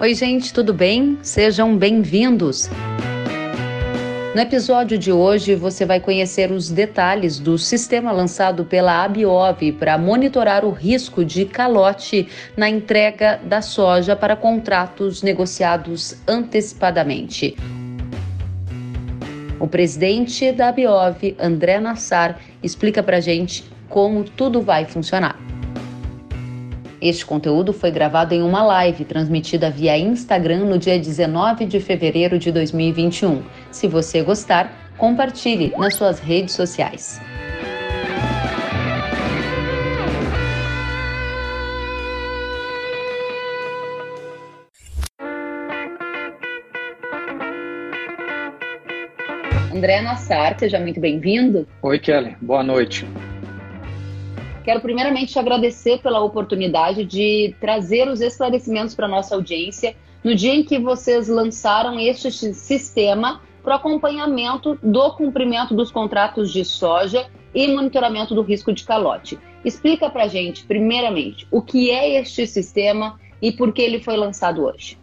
Oi, gente, tudo bem? Sejam bem-vindos. No episódio de hoje, você vai conhecer os detalhes do sistema lançado pela Abiov para monitorar o risco de calote na entrega da soja para contratos negociados antecipadamente. O presidente da Abiov, André Nassar, explica para gente como tudo vai funcionar. Este conteúdo foi gravado em uma live transmitida via Instagram no dia 19 de fevereiro de 2021. Se você gostar, compartilhe nas suas redes sociais. André Nassar, seja muito bem-vindo. Oi, Kelly. Boa noite. Quero primeiramente te agradecer pela oportunidade de trazer os esclarecimentos para nossa audiência no dia em que vocês lançaram este sistema para o acompanhamento do cumprimento dos contratos de soja e monitoramento do risco de calote. Explica para gente, primeiramente, o que é este sistema e por que ele foi lançado hoje.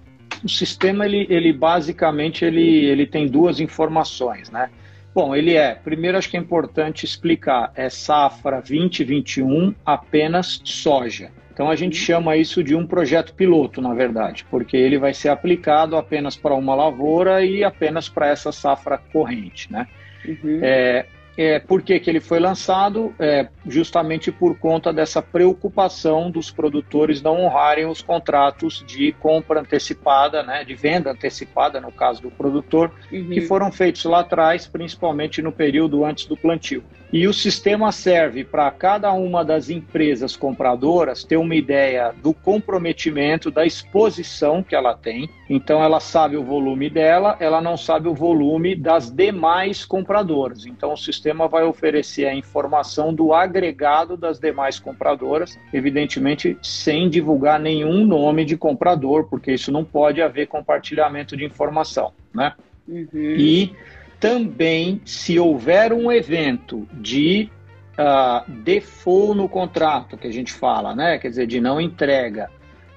O sistema, ele, ele basicamente, ele, ele tem duas informações, né? Bom, ele é, primeiro acho que é importante explicar, é safra 2021 apenas soja. Então a gente uhum. chama isso de um projeto piloto, na verdade, porque ele vai ser aplicado apenas para uma lavoura e apenas para essa safra corrente, né? Uhum. É, é, por que, que ele foi lançado? É, justamente por conta dessa preocupação dos produtores não honrarem os contratos de compra antecipada, né, de venda antecipada, no caso do produtor, uhum. que foram feitos lá atrás, principalmente no período antes do plantio. E o sistema serve para cada uma das empresas compradoras ter uma ideia do comprometimento, da exposição que ela tem. Então, ela sabe o volume dela, ela não sabe o volume das demais compradoras. Então, o sistema vai oferecer a informação do agregado das demais compradoras, evidentemente sem divulgar nenhum nome de comprador, porque isso não pode haver compartilhamento de informação, né? Uhum. E também, se houver um evento de uh, default no contrato, que a gente fala, né? quer dizer, de não entrega,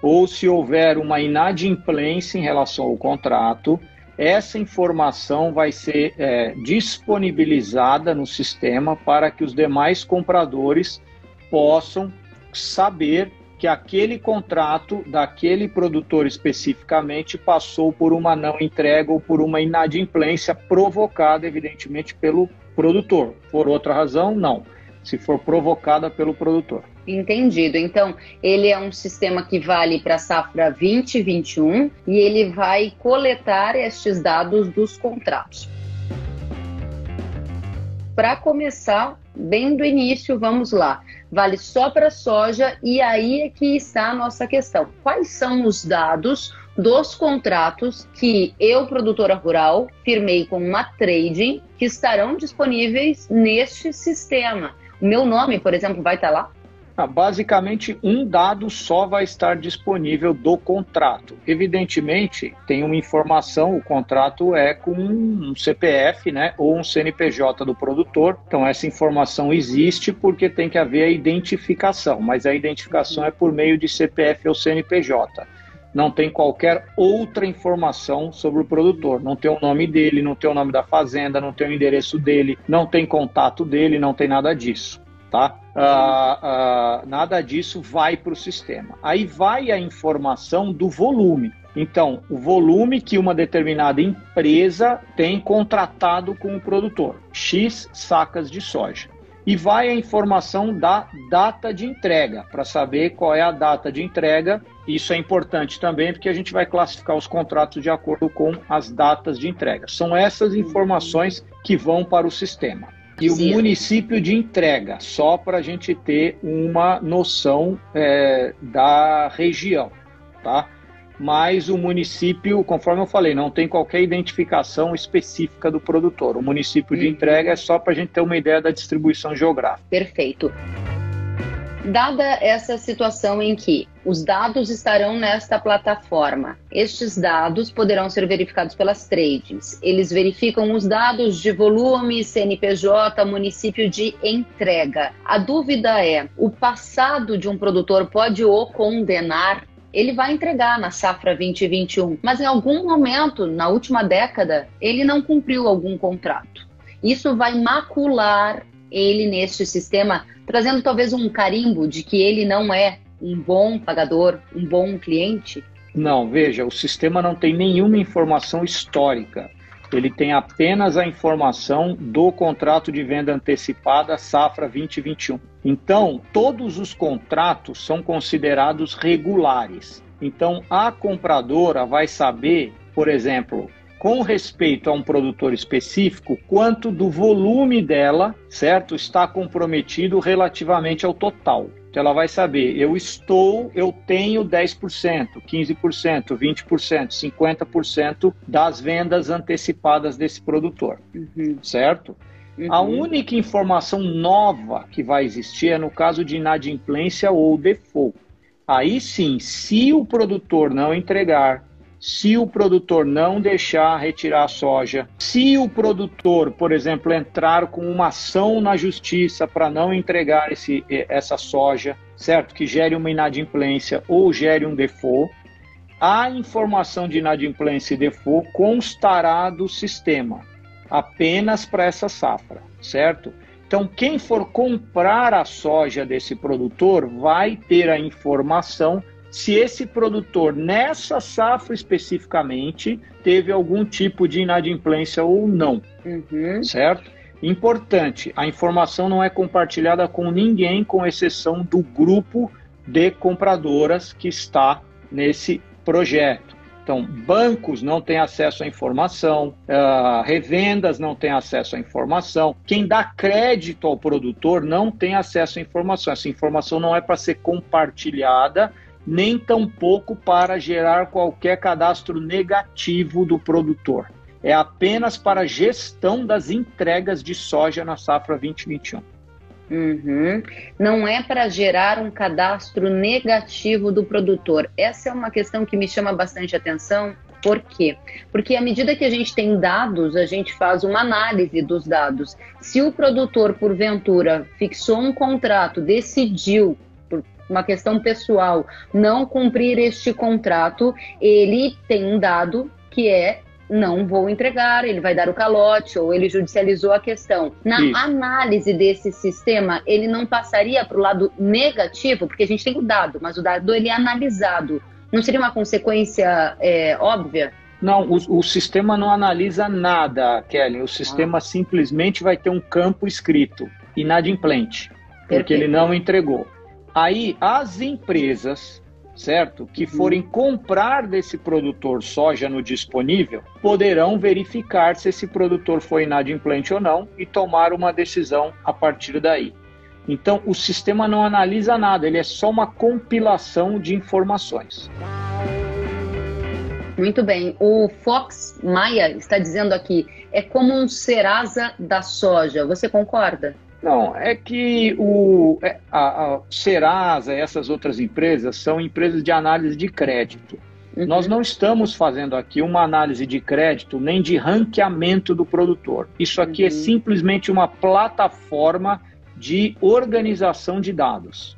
ou se houver uma inadimplência em relação ao contrato, essa informação vai ser é, disponibilizada no sistema para que os demais compradores possam saber que aquele contrato daquele produtor especificamente passou por uma não entrega ou por uma inadimplência provocada, evidentemente, pelo produtor. Por outra razão, não. Se for provocada pelo produtor. Entendido. Então, ele é um sistema que vale para a safra 2021 e ele vai coletar estes dados dos contratos. Para começar, bem do início, vamos lá vale só para soja e aí é que está a nossa questão. Quais são os dados dos contratos que eu, produtora rural, firmei com uma trading que estarão disponíveis neste sistema? O meu nome, por exemplo, vai estar lá? Ah, basicamente, um dado só vai estar disponível do contrato. Evidentemente, tem uma informação, o contrato é com um CPF né, ou um CNPJ do produtor, então essa informação existe porque tem que haver a identificação, mas a identificação é por meio de CPF ou CNPJ não tem qualquer outra informação sobre o produtor. Não tem o nome dele, não tem o nome da fazenda, não tem o endereço dele, não tem contato dele, não tem nada disso tá? Uh, uh, nada disso vai para o sistema. Aí vai a informação do volume. Então, o volume que uma determinada empresa tem contratado com o produtor, X sacas de soja. E vai a informação da data de entrega, para saber qual é a data de entrega. Isso é importante também, porque a gente vai classificar os contratos de acordo com as datas de entrega. São essas informações que vão para o sistema e o município de entrega, só para a gente ter uma noção é, da região, tá? Mas o município, conforme eu falei, não tem qualquer identificação específica do produtor. O município de uhum. entrega é só para a gente ter uma ideia da distribuição geográfica. Perfeito. Dada essa situação em que os dados estarão nesta plataforma, estes dados poderão ser verificados pelas tradings. Eles verificam os dados de volume, CNPJ, município de entrega. A dúvida é: o passado de um produtor pode o condenar ele vai entregar na safra 2021, mas em algum momento, na última década, ele não cumpriu algum contrato. Isso vai macular ele neste sistema, trazendo talvez um carimbo de que ele não é um bom pagador, um bom cliente? Não, veja, o sistema não tem nenhuma informação histórica. Ele tem apenas a informação do contrato de venda antecipada safra 2021. Então, todos os contratos são considerados regulares. Então, a compradora vai saber, por exemplo, com respeito a um produtor específico, quanto do volume dela, certo, está comprometido relativamente ao total. Então ela vai saber, eu estou, eu tenho 10%, 15%, 20%, 50% das vendas antecipadas desse produtor, uhum. certo? Uhum. A única informação nova que vai existir é no caso de inadimplência ou default. Aí sim, se o produtor não entregar se o produtor não deixar retirar a soja, se o produtor, por exemplo, entrar com uma ação na justiça para não entregar esse, essa soja, certo? Que gere uma inadimplência ou gere um default, a informação de inadimplência e default constará do sistema apenas para essa safra, certo? Então, quem for comprar a soja desse produtor vai ter a informação se esse produtor, nessa safra especificamente, teve algum tipo de inadimplência ou não. Uhum. Certo? Importante, a informação não é compartilhada com ninguém, com exceção do grupo de compradoras que está nesse projeto. Então, bancos não têm acesso à informação, uh, revendas não têm acesso à informação, quem dá crédito ao produtor não tem acesso à informação. Essa informação não é para ser compartilhada nem tampouco para gerar qualquer cadastro negativo do produtor. É apenas para gestão das entregas de soja na safra 2021. Uhum. Não é para gerar um cadastro negativo do produtor. Essa é uma questão que me chama bastante atenção. Por quê? Porque à medida que a gente tem dados, a gente faz uma análise dos dados. Se o produtor, porventura, fixou um contrato, decidiu uma questão pessoal, não cumprir este contrato, ele tem um dado que é não vou entregar, ele vai dar o calote ou ele judicializou a questão. Na Isso. análise desse sistema, ele não passaria para o lado negativo, porque a gente tem o dado, mas o dado ele é analisado. Não seria uma consequência é, óbvia? Não, o, o, sistema não analisa nada, Kelly. O sistema ah. simplesmente vai ter um campo escrito, inadimplente, porque Perfeito. ele não entregou. Aí as empresas, certo, que uhum. forem comprar desse produtor soja no disponível, poderão verificar se esse produtor foi inadimplente ou não e tomar uma decisão a partir daí. Então, o sistema não analisa nada, ele é só uma compilação de informações. Muito bem. O Fox Maia está dizendo aqui: é como um Serasa da soja. Você concorda? Não, é que o, é, a, a Serasa e essas outras empresas são empresas de análise de crédito. Uhum. Nós não estamos fazendo aqui uma análise de crédito nem de ranqueamento do produtor. Isso aqui é uhum. é simplesmente uma plataforma de organização de dados.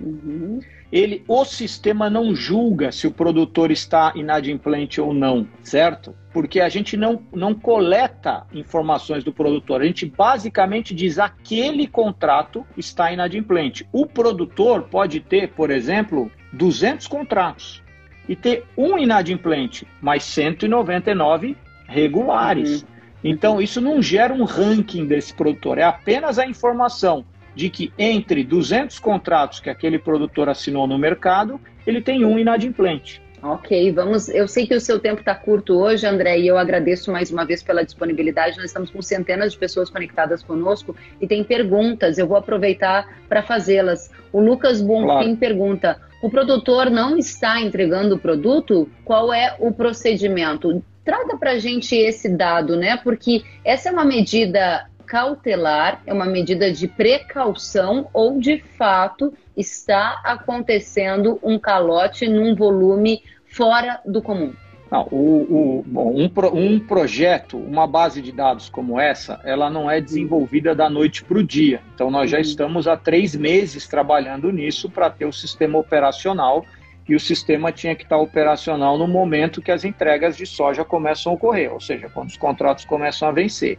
Uhum ele, o sistema não julga se o produtor está inadimplente ou não, certo? Porque a gente não, não coleta informações do produtor. A gente basicamente diz aquele contrato está inadimplente. O produtor pode ter, por exemplo, 200 contratos e ter um inadimplente, mas 199 regulares. Uhum. Então, isso não gera um ranking desse produtor, é apenas a informação de que entre 200 contratos que aquele produtor assinou no mercado, ele tem um inadimplente. Ok, vamos. Eu sei que o seu tempo está curto hoje, André, e eu agradeço mais uma vez pela disponibilidade. Nós estamos com centenas de pessoas conectadas conosco e tem perguntas. Eu vou aproveitar para fazê-las. O Lucas Bonfim claro. pergunta: o produtor não está entregando o produto? Qual é o procedimento? Traga para a gente esse dado, né? Porque essa é uma medida cautelar é uma medida de precaução ou de fato está acontecendo um calote num volume fora do comum? Não, o, o, bom, um, pro, um projeto, uma base de dados como essa, ela não é desenvolvida da noite para o dia. Então, nós já uhum. estamos há três meses trabalhando nisso para ter o sistema operacional e o sistema tinha que estar operacional no momento que as entregas de soja começam a ocorrer, ou seja, quando os contratos começam a vencer.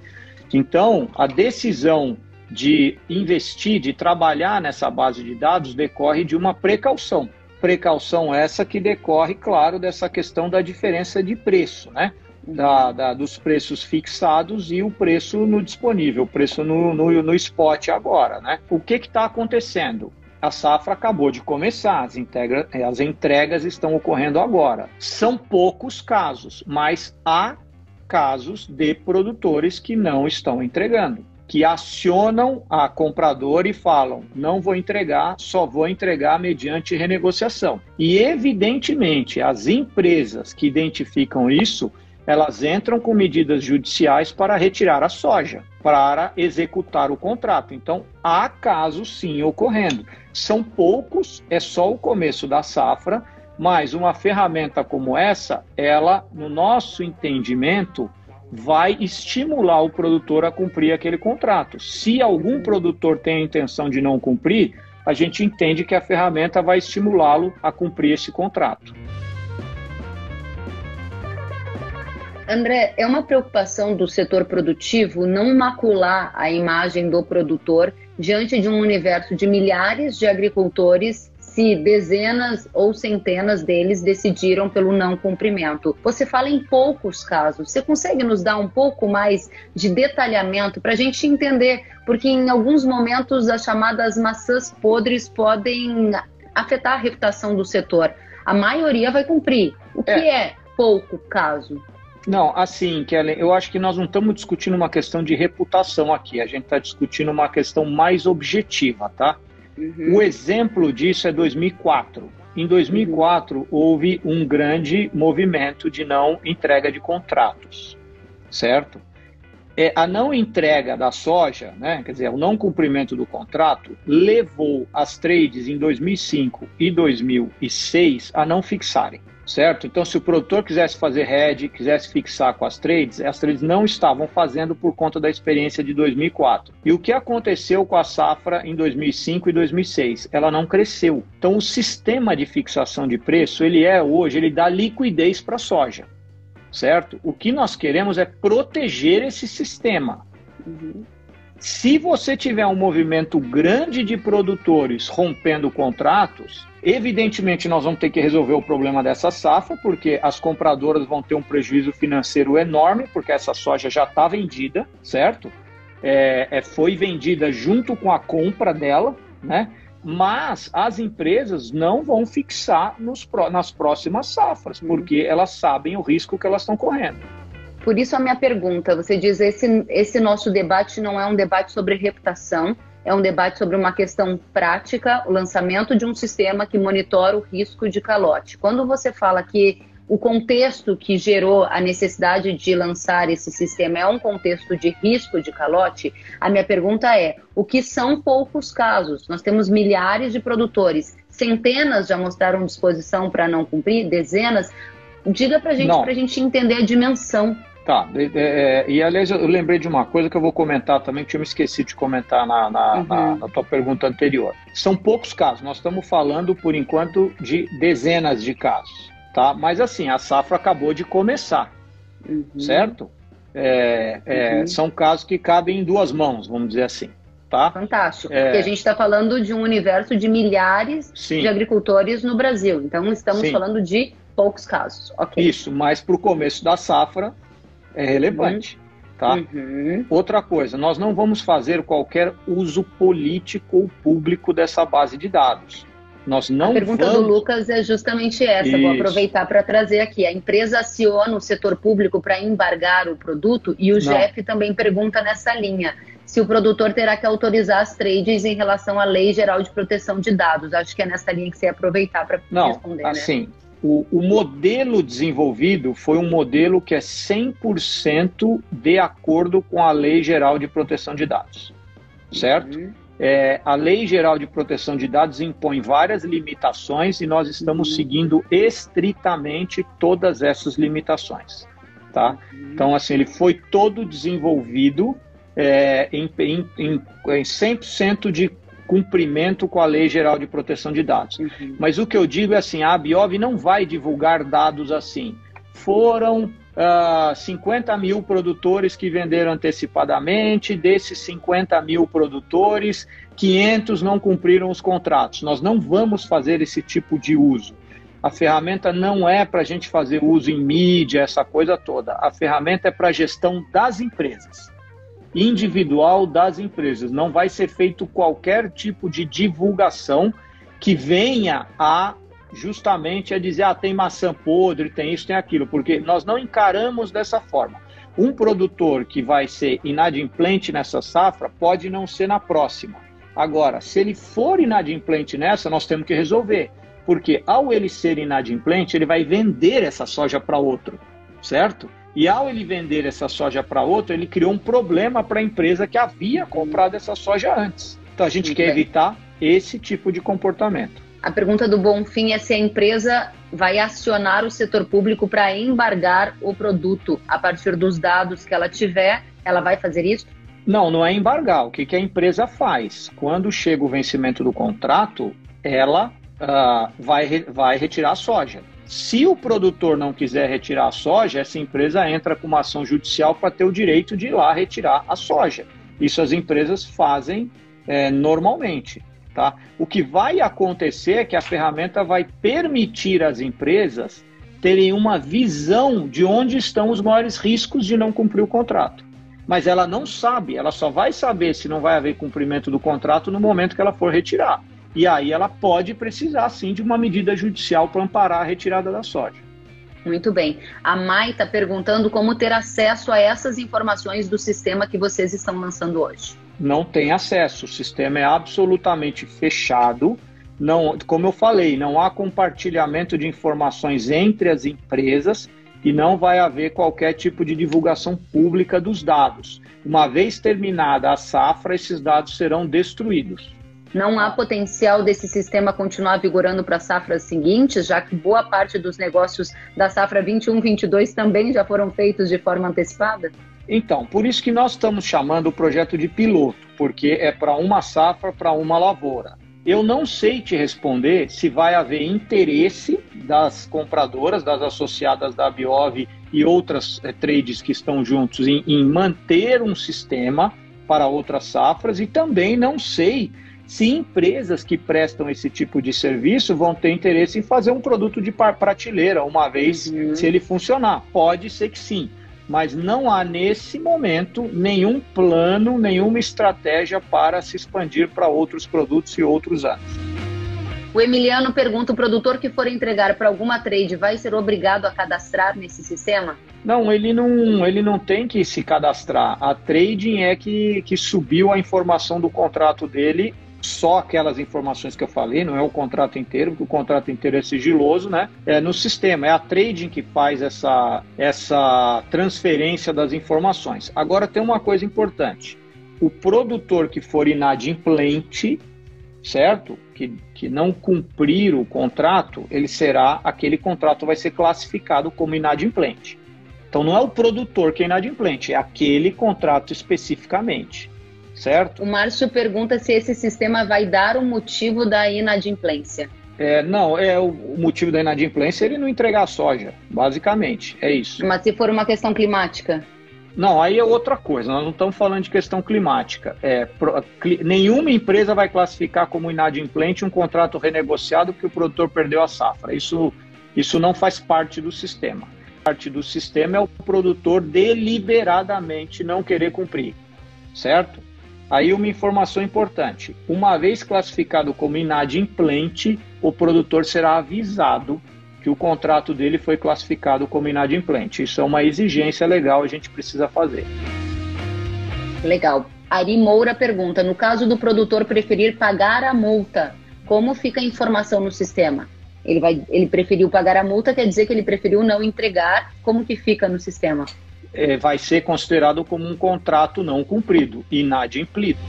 Então, a decisão de investir, de trabalhar nessa base de dados, decorre de uma precaução. Precaução essa que decorre, claro, dessa questão da diferença de preço, né? Da, da, dos preços fixados e o preço no disponível, o preço no, no, no spot agora, né? O que está acontecendo? A safra acabou de começar, as, integra, as entregas estão ocorrendo agora. São poucos casos, mas há casos de produtores que não estão entregando que acionam a compradora e falam: não vou entregar, só vou entregar mediante renegociação. E, evidentemente, as empresas que identificam isso, elas entram com medidas judiciais para retirar a soja, para executar o contrato. Então, há casos sim ocorrendo. São poucos, é só o começo da safra, mas uma ferramenta como essa, ela, no nosso entendimento, vai estimular o produtor a cumprir aquele contrato. Se algum produtor tem a intenção de não cumprir, a gente entende que a ferramenta vai estimulá-lo a cumprir esse contrato. André, é uma preocupação do setor produtivo não macular a imagem do produtor diante de um universo de milhares de agricultores se dezenas ou centenas deles decidiram pelo não cumprimento. Você fala em poucos casos. Você consegue nos dar um pouco mais de detalhamento para a gente entender? Porque em alguns momentos as chamadas maçãs podres podem afetar a reputação do setor. A maioria vai cumprir. O que é, é pouco caso? Não, assim, Kellen, eu acho que nós não estamos discutindo uma questão de reputação aqui, a gente está discutindo uma questão mais objetiva, tá? Uhum. O exemplo disso é 2004. Em 2004, uhum. houve um grande movimento de não entrega de contratos, certo? É, a não entrega da soja, né, quer dizer, o não cumprimento do contrato, levou as trades em 2005 e 2006 a não fixarem certo? Então, se o produtor quisesse fazer hedge, quisesse fixar com as trades, as trades não estavam fazendo por conta da experiência de 2004. E o que aconteceu com a safra em 2005 e 2006? Ela não cresceu. Então, o sistema de fixação de preço, ele é hoje, ele dá liquidez para a soja, certo? O que nós queremos é proteger esse sistema. Uhum. Se você tiver um movimento grande de produtores rompendo contratos, evidentemente nós vamos ter que resolver o problema dessa safra, porque as compradoras vão ter um prejuízo financeiro enorme, porque essa soja já está vendida, certo? É, é, foi vendida junto com a compra dela, né? Mas as empresas não vão fixar nos, nas próximas safras, porque elas sabem o risco que elas estão correndo. Por isso a minha pergunta, você diz esse esse nosso debate não é um debate sobre reputação, é um debate sobre uma questão prática, o lançamento de um sistema que monitora o risco de calote. Quando você fala que o contexto que gerou a necessidade de lançar esse sistema é um contexto de risco de calote, a minha pergunta é: o que são poucos casos? Nós temos milhares de produtores, centenas já mostraram disposição para não cumprir, dezenas. Diga para gente, para a gente entender a dimensão Tá, é, e aliás eu lembrei de uma coisa que eu vou comentar também, que eu me esqueci de comentar na, na, uhum. na, na tua pergunta anterior. São poucos casos, nós estamos falando por enquanto de dezenas de casos, tá? Mas assim, a safra acabou de começar, uhum. certo? É, é, uhum. São casos que cabem em duas mãos, vamos dizer assim. Tá? Fantástico. É... Porque a gente está falando de um universo de milhares Sim. de agricultores no Brasil. Então estamos Sim. falando de poucos casos. Okay. Isso, mas para o começo da safra, é relevante. Uhum. Tá? Uhum. Outra coisa, nós não vamos fazer qualquer uso político ou público dessa base de dados. Nós não a pergunta vamos... do Lucas é justamente essa. Isso. Vou aproveitar para trazer aqui. A empresa aciona o setor público para embargar o produto e o Jeff também pergunta nessa linha se o produtor terá que autorizar as trades em relação à Lei Geral de Proteção de Dados. Acho que é nessa linha que você ia aproveitar para responder. Não, assim, né? O, o, modelo desenvolvido foi um modelo que é 100% de acordo com a Lei Geral de Proteção de Dados, certo? Uhum. É, a Lei Geral de Proteção de Dados impõe várias limitações e nós estamos uhum. seguindo estritamente todas essas limitações, tá? Uhum. Então, assim, ele foi todo desenvolvido é, em, em, em, em 100% de cumprimento com a Lei Geral de Proteção de Dados. Uhum. Mas o que eu digo é assim, a Biov não vai divulgar dados assim. Foram uh, ah, 50 mil produtores que venderam antecipadamente, desses 50 mil produtores, 500 não cumpriram os contratos. Nós não vamos fazer esse tipo de uso. A ferramenta não é para a gente fazer uso em mídia, essa coisa toda. A ferramenta é para a gestão das empresas, individual das empresas. Não vai ser feito qualquer tipo de divulgação que venha a justamente a dizer, ah, tem maçã podre, tem isso, tem aquilo, porque nós não encaramos dessa forma. Um produtor que vai ser inadimplente nessa safra pode não ser na próxima. Agora, se ele for inadimplente nessa, nós temos que resolver. Porque ao ele ser inadimplente, ele vai vender essa soja para outro, certo? E ao ele vender essa soja para outro, ele criou um problema para a empresa que havia comprado essa soja antes. Então a gente Muito quer bem. evitar esse tipo de comportamento. A pergunta do Bonfim é se a empresa vai acionar o setor público para embargar o produto a partir dos dados que ela tiver. Ela vai fazer isso? Não, não é embargar. O que, que a empresa faz? Quando chega o vencimento do contrato, ela uh, vai, vai retirar a soja. Se o produtor não quiser retirar a soja, essa empresa entra com uma ação judicial para ter o direito de ir lá retirar a soja. Isso as empresas fazem é, normalmente. Tá? O que vai acontecer é que a ferramenta vai permitir às empresas terem uma visão de onde estão os maiores riscos de não cumprir o contrato. Mas ela não sabe, ela só vai saber se não vai haver cumprimento do contrato no momento que ela for retirar. E aí ela pode precisar, sim, de uma medida judicial para amparar a retirada da soja. Muito bem. A Mai está perguntando como ter acesso a essas informações do sistema que vocês estão lançando hoje. Não tem acesso. O sistema é absolutamente fechado. Não, como eu falei, não há compartilhamento de informações entre as empresas e não vai haver qualquer tipo de divulgação pública dos dados. Uma vez terminada a safra, esses dados serão destruídos. Não há potencial desse sistema continuar vigorando para safras seguintes, já que boa parte dos negócios da safra 21-22 também já foram feitos de forma antecipada? Então, por isso que nós estamos chamando o projeto de piloto, porque é para uma safra, para uma lavoura. Eu não sei te responder se vai haver interesse das compradoras, das associadas da Biov e outras é, trades que estão juntos em, em manter um sistema para outras safras, e também não sei se empresas que prestam esse tipo de serviço vão ter interesse em fazer um produto de prateleira, uma vez uhum. se ele funcionar. Pode ser que sim, mas não há nesse momento nenhum plano, nenhuma estratégia para se expandir para outros produtos e outros anos. O Emiliano pergunta: o produtor que for entregar para alguma trade vai ser obrigado a cadastrar nesse sistema? Não, ele não, ele não tem que se cadastrar. A trading é que, que subiu a informação do contrato dele só aquelas informações que eu falei, não é o contrato inteiro, porque o contrato inteiro é sigiloso, né? É no sistema, é a trading que faz essa, essa transferência das informações. Agora tem uma coisa importante: o produtor que for inadimplente, certo? Que, que não cumprir o contrato, ele será, aquele contrato vai ser classificado como inadimplente. Então não é o produtor que é inadimplente, é aquele contrato especificamente certo? O Márcio pergunta se esse sistema vai dar o motivo da inadimplência. É, não, é o, motivo da inadimplência é ele não entregar a soja, basicamente, é isso. Mas se for uma questão climática? Não, aí é outra coisa, nós não estamos falando de questão climática. É, pro, cli, nenhuma empresa vai classificar como inadimplente um contrato renegociado porque o produtor perdeu a safra. Isso, isso não faz parte do sistema. Parte do sistema é o produtor deliberadamente não querer cumprir, certo? Aí uma informação importante: uma vez classificado como inadimplente, o produtor será avisado que o contrato dele foi classificado como inadimplente. Isso é uma exigência legal, a gente precisa fazer. Legal. Ari Moura pergunta: no caso do produtor preferir pagar a multa, como fica a informação no sistema? Ele, vai, ele preferiu pagar a multa, quer dizer que ele preferiu não entregar. Como que fica no sistema? É, vai ser considerado como um contrato não cumprido, inadimplido.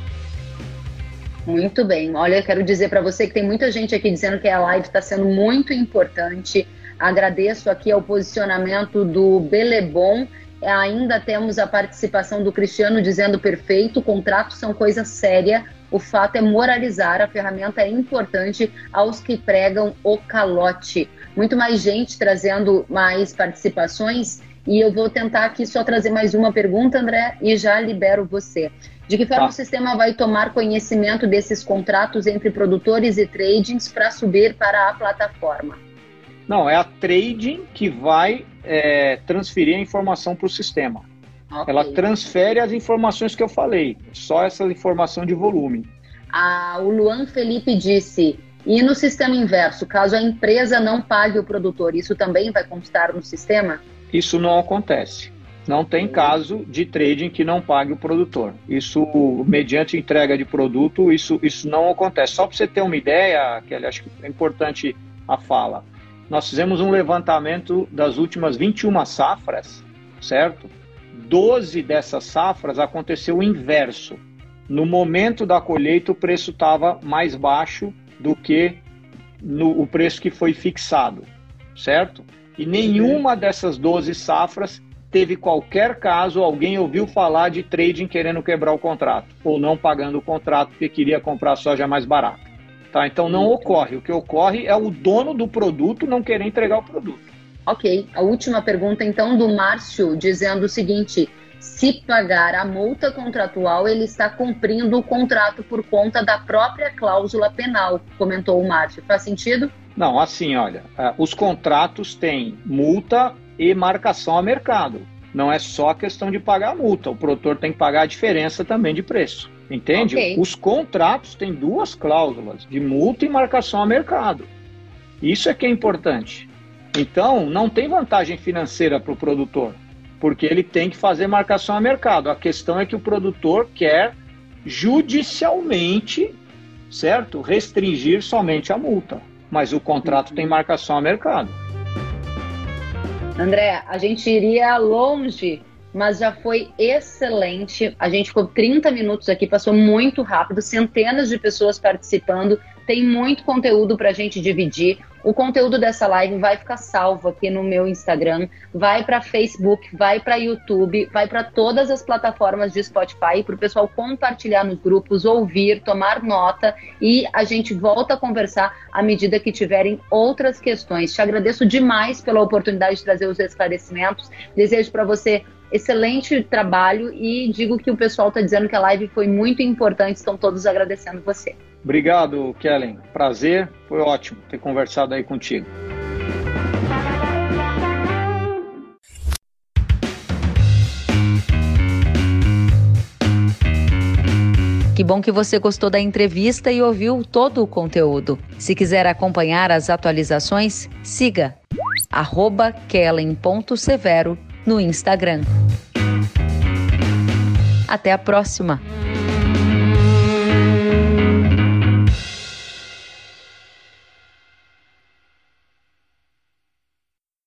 Muito bem. Olha, eu quero dizer para você que tem muita gente aqui dizendo que a live está sendo muito importante. Agradeço aqui ao posicionamento do Belebon. Ainda temos a participação do Cristiano dizendo perfeito, contratos são coisa séria. O fato é moralizar, a ferramenta é importante aos que pregam o calote. Muito mais gente trazendo mais participações e eu vou tentar aqui só trazer mais uma pergunta, André, e já libero você. De que forma tá. o sistema vai tomar conhecimento desses contratos entre produtores e tradings para subir para a plataforma? Não, é a trading que vai é, transferir a informação para o sistema. Okay. Ela transfere as informações que eu falei, só essa informação de volume. Ah, o Luan Felipe disse: e no sistema inverso, caso a empresa não pague o produtor, isso também vai constar no sistema? Isso não acontece. Não tem caso de trading que não pague o produtor. Isso, mediante entrega de produto, isso, isso não acontece. Só para você ter uma ideia, Kelly, acho que é importante a fala. Nós fizemos um levantamento das últimas 21 safras, certo? 12 dessas safras aconteceu o inverso. No momento da colheita, o preço estava mais baixo do que no, o preço que foi fixado, certo? E nenhuma dessas 12 safras teve qualquer caso, alguém ouviu falar de trading querendo quebrar o contrato, ou não pagando o contrato porque queria comprar soja mais barata. Tá? Então não ocorre. O que ocorre é o dono do produto não querer entregar o produto. Ok. A última pergunta, então, do Márcio, dizendo o seguinte: se pagar a multa contratual, ele está cumprindo o contrato por conta da própria cláusula penal, comentou o Márcio. Faz sentido? Não, assim, olha, é, os contratos têm multa e marcação a mercado. Não é só questão de pagar a multa, o produtor tem que pagar a diferença também de preço. Entende? Okay. Os contratos têm duas cláusulas, de multa e marcação a mercado. Isso é que é importante. Então, não tem vantagem financeira para o produtor, porque ele tem que fazer marcação a mercado. A questão é que o produtor quer judicialmente, certo? Restringir somente a multa mas o contrato tem marcação a mercado. André, a gente iria longe, mas já foi excelente. A gente ficou 30 minutos aqui, passou muito rápido, centenas de pessoas participando. Tem muito conteúdo para a gente dividir. O conteúdo dessa live vai ficar salvo aqui no meu Instagram, vai para Facebook, vai para YouTube, vai para todas as plataformas de Spotify para o pessoal compartilhar nos grupos, ouvir, tomar nota e a gente volta a conversar à medida que tiverem outras questões. Te agradeço demais pela oportunidade de trazer os esclarecimentos. Desejo para você excelente trabalho e digo que o pessoal está dizendo que a live foi muito importante, estão todos agradecendo você. Obrigado, Kellen. Prazer, foi ótimo ter conversado aí contigo. Que bom que você gostou da entrevista e ouviu todo o conteúdo. Se quiser acompanhar as atualizações, siga kellen.severo no Instagram. Até a próxima!